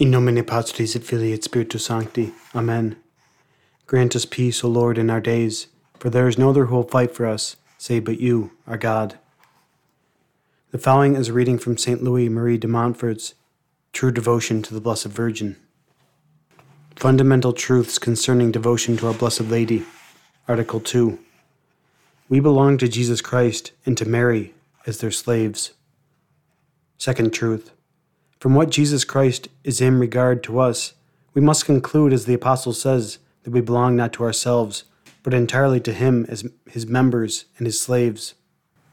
In nomine Patris et Filii et Spiritus Sancti. Amen. Grant us peace, O Lord, in our days, for there is no other who will fight for us, save but you, our God. The following is a reading from St. Louis Marie de Montfort's True Devotion to the Blessed Virgin. Fundamental Truths Concerning Devotion to Our Blessed Lady. Article 2. We belong to Jesus Christ and to Mary as their slaves. Second truth. From what Jesus Christ is in regard to us, we must conclude, as the Apostle says, that we belong not to ourselves, but entirely to Him as His members and His slaves.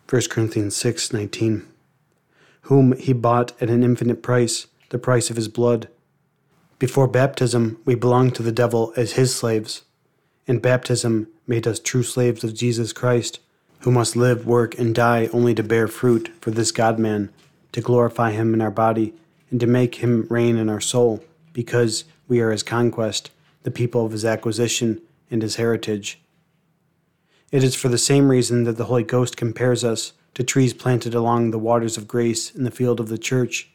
1 Corinthians 6 19. Whom He bought at an infinite price, the price of His blood. Before baptism, we belonged to the devil as His slaves, and baptism made us true slaves of Jesus Christ, who must live, work, and die only to bear fruit for this God man, to glorify Him in our body and to make him reign in our soul, because we are his conquest, the people of his acquisition, and his heritage. It is for the same reason that the Holy Ghost compares us to trees planted along the waters of grace in the field of the church,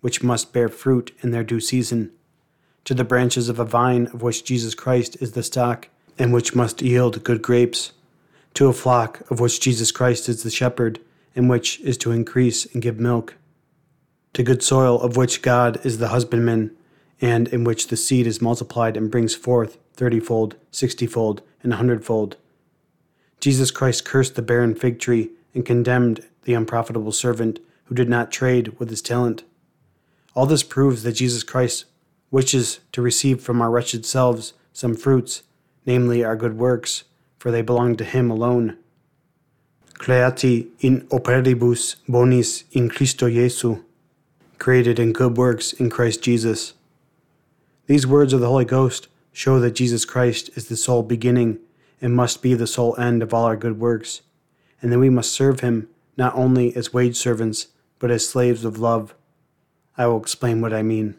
which must bear fruit in their due season, to the branches of a vine of which Jesus Christ is the stock, and which must yield good grapes, to a flock of which Jesus Christ is the shepherd, and which is to increase and give milk to good soil of which God is the husbandman, and in which the seed is multiplied and brings forth thirtyfold, sixtyfold, and a hundredfold. Jesus Christ cursed the barren fig tree and condemned the unprofitable servant who did not trade with his talent. All this proves that Jesus Christ wishes to receive from our wretched selves some fruits, namely our good works, for they belong to Him alone. Creati in operibus bonis in Christo Jesu created in good works in Christ Jesus. These words of the Holy Ghost show that Jesus Christ is the sole beginning and must be the sole end of all our good works, and that we must serve him not only as wage servants, but as slaves of love. I will explain what I mean.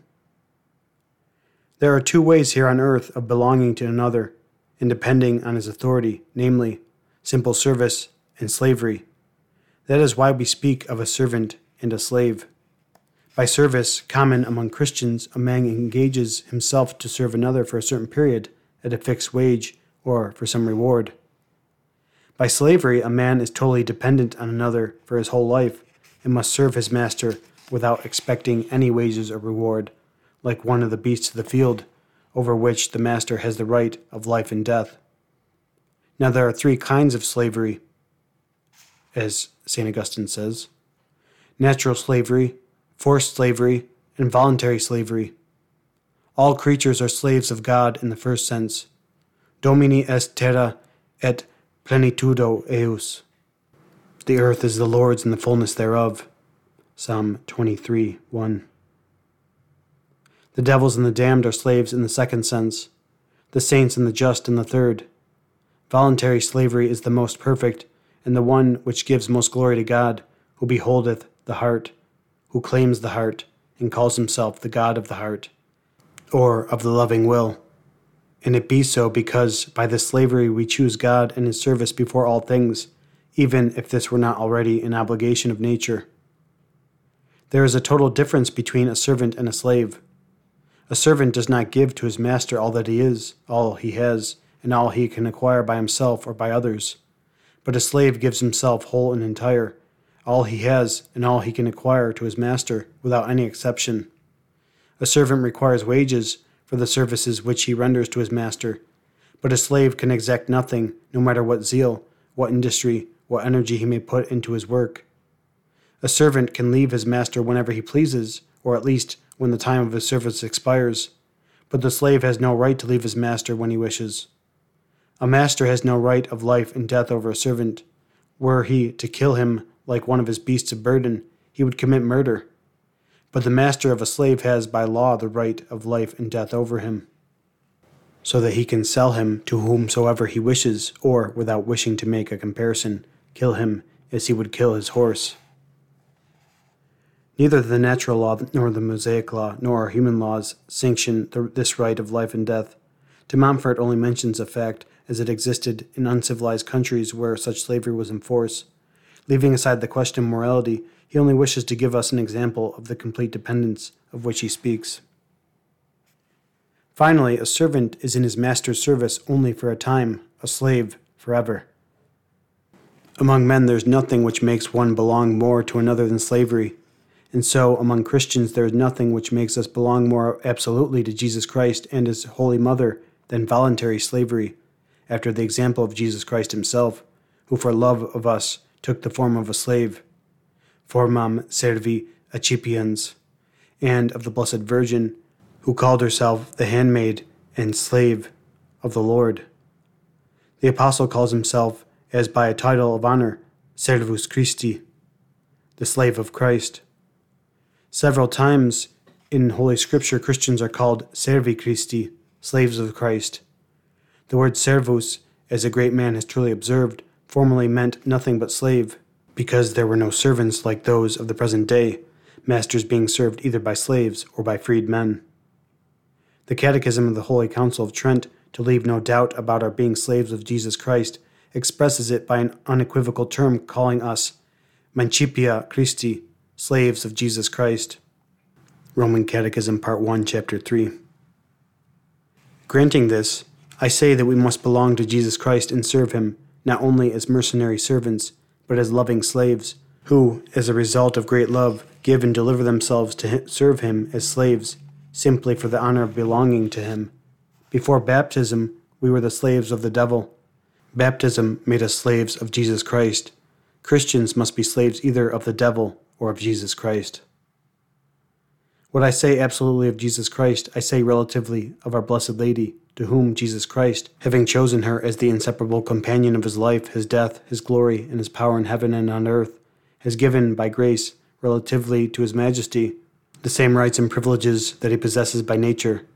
There are two ways here on earth of belonging to another and depending on his authority, namely, simple service and slavery. That is why we speak of a servant and a slave. By service, common among Christians, a man engages himself to serve another for a certain period at a fixed wage or for some reward. By slavery, a man is totally dependent on another for his whole life and must serve his master without expecting any wages or reward, like one of the beasts of the field, over which the master has the right of life and death. Now, there are three kinds of slavery, as St. Augustine says natural slavery, forced slavery, and voluntary slavery. All creatures are slaves of God in the first sense. Domini est terra et plenitudo ejus. The earth is the Lord's and the fullness thereof. Psalm 23 1. The devils and the damned are slaves in the second sense, the saints and the just in the third. Voluntary slavery is the most perfect, and the one which gives most glory to God, who beholdeth the heart who claims the heart and calls himself the God of the heart, or of the loving will. And it be so because by this slavery we choose God and his service before all things, even if this were not already an obligation of nature. There is a total difference between a servant and a slave. A servant does not give to his master all that he is, all he has, and all he can acquire by himself or by others. But a slave gives himself whole and entire, all he has and all he can acquire to his master without any exception. A servant requires wages for the services which he renders to his master, but a slave can exact nothing, no matter what zeal, what industry, what energy he may put into his work. A servant can leave his master whenever he pleases, or at least when the time of his service expires, but the slave has no right to leave his master when he wishes. A master has no right of life and death over a servant. Were he to kill him like one of his beasts of burden, he would commit murder. But the master of a slave has by law the right of life and death over him, so that he can sell him to whomsoever he wishes, or, without wishing to make a comparison, kill him as he would kill his horse. Neither the natural law nor the Mosaic law nor our human laws sanction the, this right of life and death. De Montfort only mentions a fact as it existed in uncivilized countries where such slavery was in force. Leaving aside the question of morality, he only wishes to give us an example of the complete dependence of which he speaks. Finally, a servant is in his master's service only for a time, a slave forever. Among men, there is nothing which makes one belong more to another than slavery. And so, among Christians, there is nothing which makes us belong more absolutely to Jesus Christ and His Holy Mother than voluntary slavery, after the example of Jesus Christ Himself, who for love of us took the form of a slave, formam servi accipiens, and of the Blessed Virgin, who called herself the handmaid and slave of the Lord. The apostle calls himself, as by a title of honor, Servus Christi, the slave of Christ. Several times in Holy Scripture, Christians are called servi Christi, slaves of Christ. The word servus, as a great man has truly observed, formerly meant nothing but slave, because there were no servants like those of the present day, masters being served either by slaves or by freed men. The Catechism of the Holy Council of Trent, to leave no doubt about our being slaves of Jesus Christ, expresses it by an unequivocal term calling us Mancipia Christi, slaves of Jesus Christ. Roman Catechism, Part 1, Chapter 3. Granting this, I say that we must belong to Jesus Christ and serve him, not only as mercenary servants, but as loving slaves, who, as a result of great love, give and deliver themselves to serve him as slaves simply for the honor of belonging to Him. Before baptism, we were the slaves of the devil. Baptism made us slaves of Jesus Christ. Christians must be slaves either of the devil or of Jesus Christ. What I say absolutely of Jesus Christ, I say relatively of our Blessed Lady, to whom Jesus Christ, having chosen her as the inseparable companion of his life, his death, his glory, and his power in heaven and on earth, has given, by grace, relatively to his majesty, the same rights and privileges that he possesses by nature.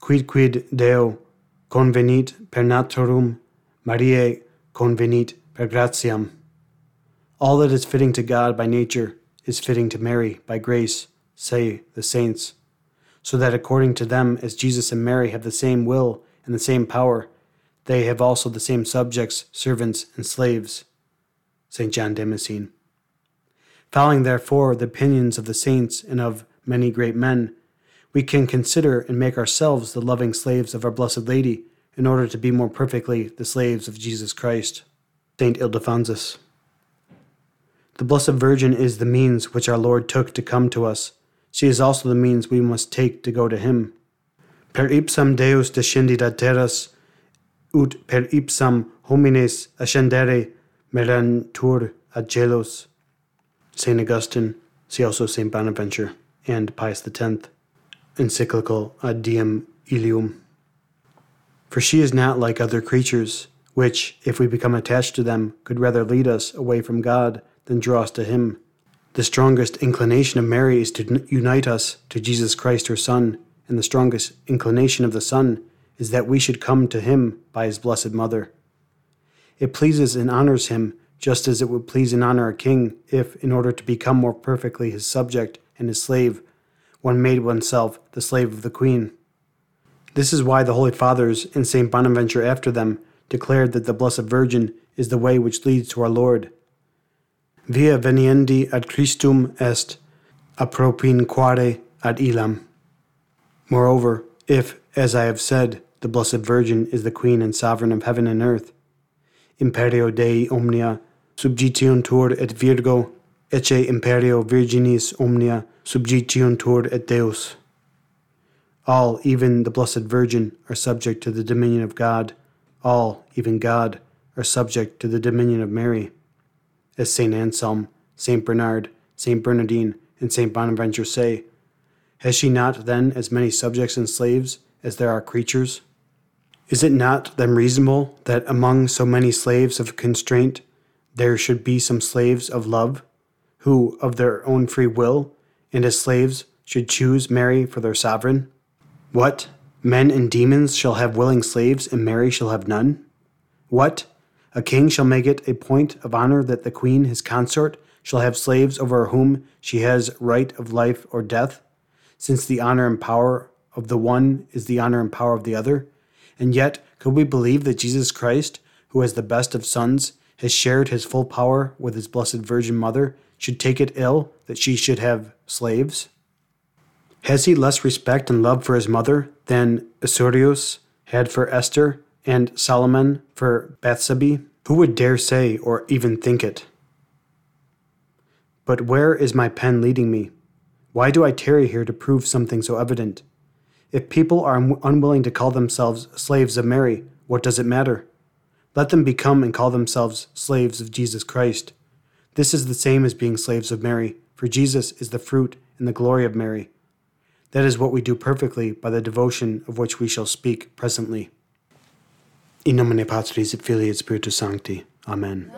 Quid quid Deo convenit per naturam, Mariae convenit per gratiam. All that is fitting to God by nature is fitting to Mary by grace, say the saints, so that according to them, as Jesus and Mary have the same will and the same power, they have also the same subjects, servants, and slaves. St. John Damascene. Following, therefore, the opinions of the saints and of many great men, we can consider and make ourselves the loving slaves of our Blessed Lady in order to be more perfectly the slaves of Jesus Christ. St. Ildefonsus. The Blessed Virgin is the means which our Lord took to come to us. She is also the means we must take to go to Him. Per ipsam Deus descendit ad terras, ut per ipsam homines ascendere mereantur ad celos. St. Augustine, see also St. Bonaventure, and Pius X, encyclical Ad Diem Illum. For she is not like other creatures, which, if we become attached to them, could rather lead us away from God than draw us to Him. The strongest inclination of Mary is to unite us to Jesus Christ, her Son, and the strongest inclination of the Son is that we should come to Him by His Blessed Mother. It pleases and honors Him just as it would please and honor a king if, in order to become more perfectly his subject and his slave, one made oneself the slave of the queen. This is why the Holy Fathers and St. Bonaventure after them declared that the Blessed Virgin is the way which leads to our Lord. Via veniendi ad Christum est appropinquare ad illam. Moreover, if, as I have said, the Blessed Virgin is the Queen and Sovereign of heaven and earth, imperio Dei omnia subjiciuntur et Virgo, ecce imperio Virginis omnia subjiciuntur et Deus. All, even the Blessed Virgin, are subject to the dominion of God. All, even God, are subject to the dominion of Mary. As St. Anselm, St. Bernard, St. Bernardine, and St. Bonaventure say, Has she not then as many subjects and slaves as there are creatures? Is it not then reasonable that among so many slaves of constraint there should be some slaves of love, who, of their own free will, and as slaves, should choose Mary for their sovereign? What? Men and demons shall have willing slaves, and Mary shall have none? What? A king shall make it a point of honor that the queen, his consort, shall have slaves over whom she has right of life or death, since the honor and power of the one is the honor and power of the other? And yet, could we believe that Jesus Christ, who has the best of sons, has shared his full power with his blessed Virgin Mother, should take it ill that she should have slaves? Has he less respect and love for his mother than Ahasuerus had for Esther and Solomon for Bathsheba? Who would dare say or even think it? But where is my pen leading me? Why do I tarry here to prove something so evident? If people are unwilling to call themselves slaves of Mary, what does it matter? Let them become and call themselves slaves of Jesus Christ. This is the same as being slaves of Mary, for Jesus is the fruit and the glory of Mary. That is what we do perfectly by the devotion of which we shall speak presently. In nomine Patris et Filii et Spiritus Sancti. Amen.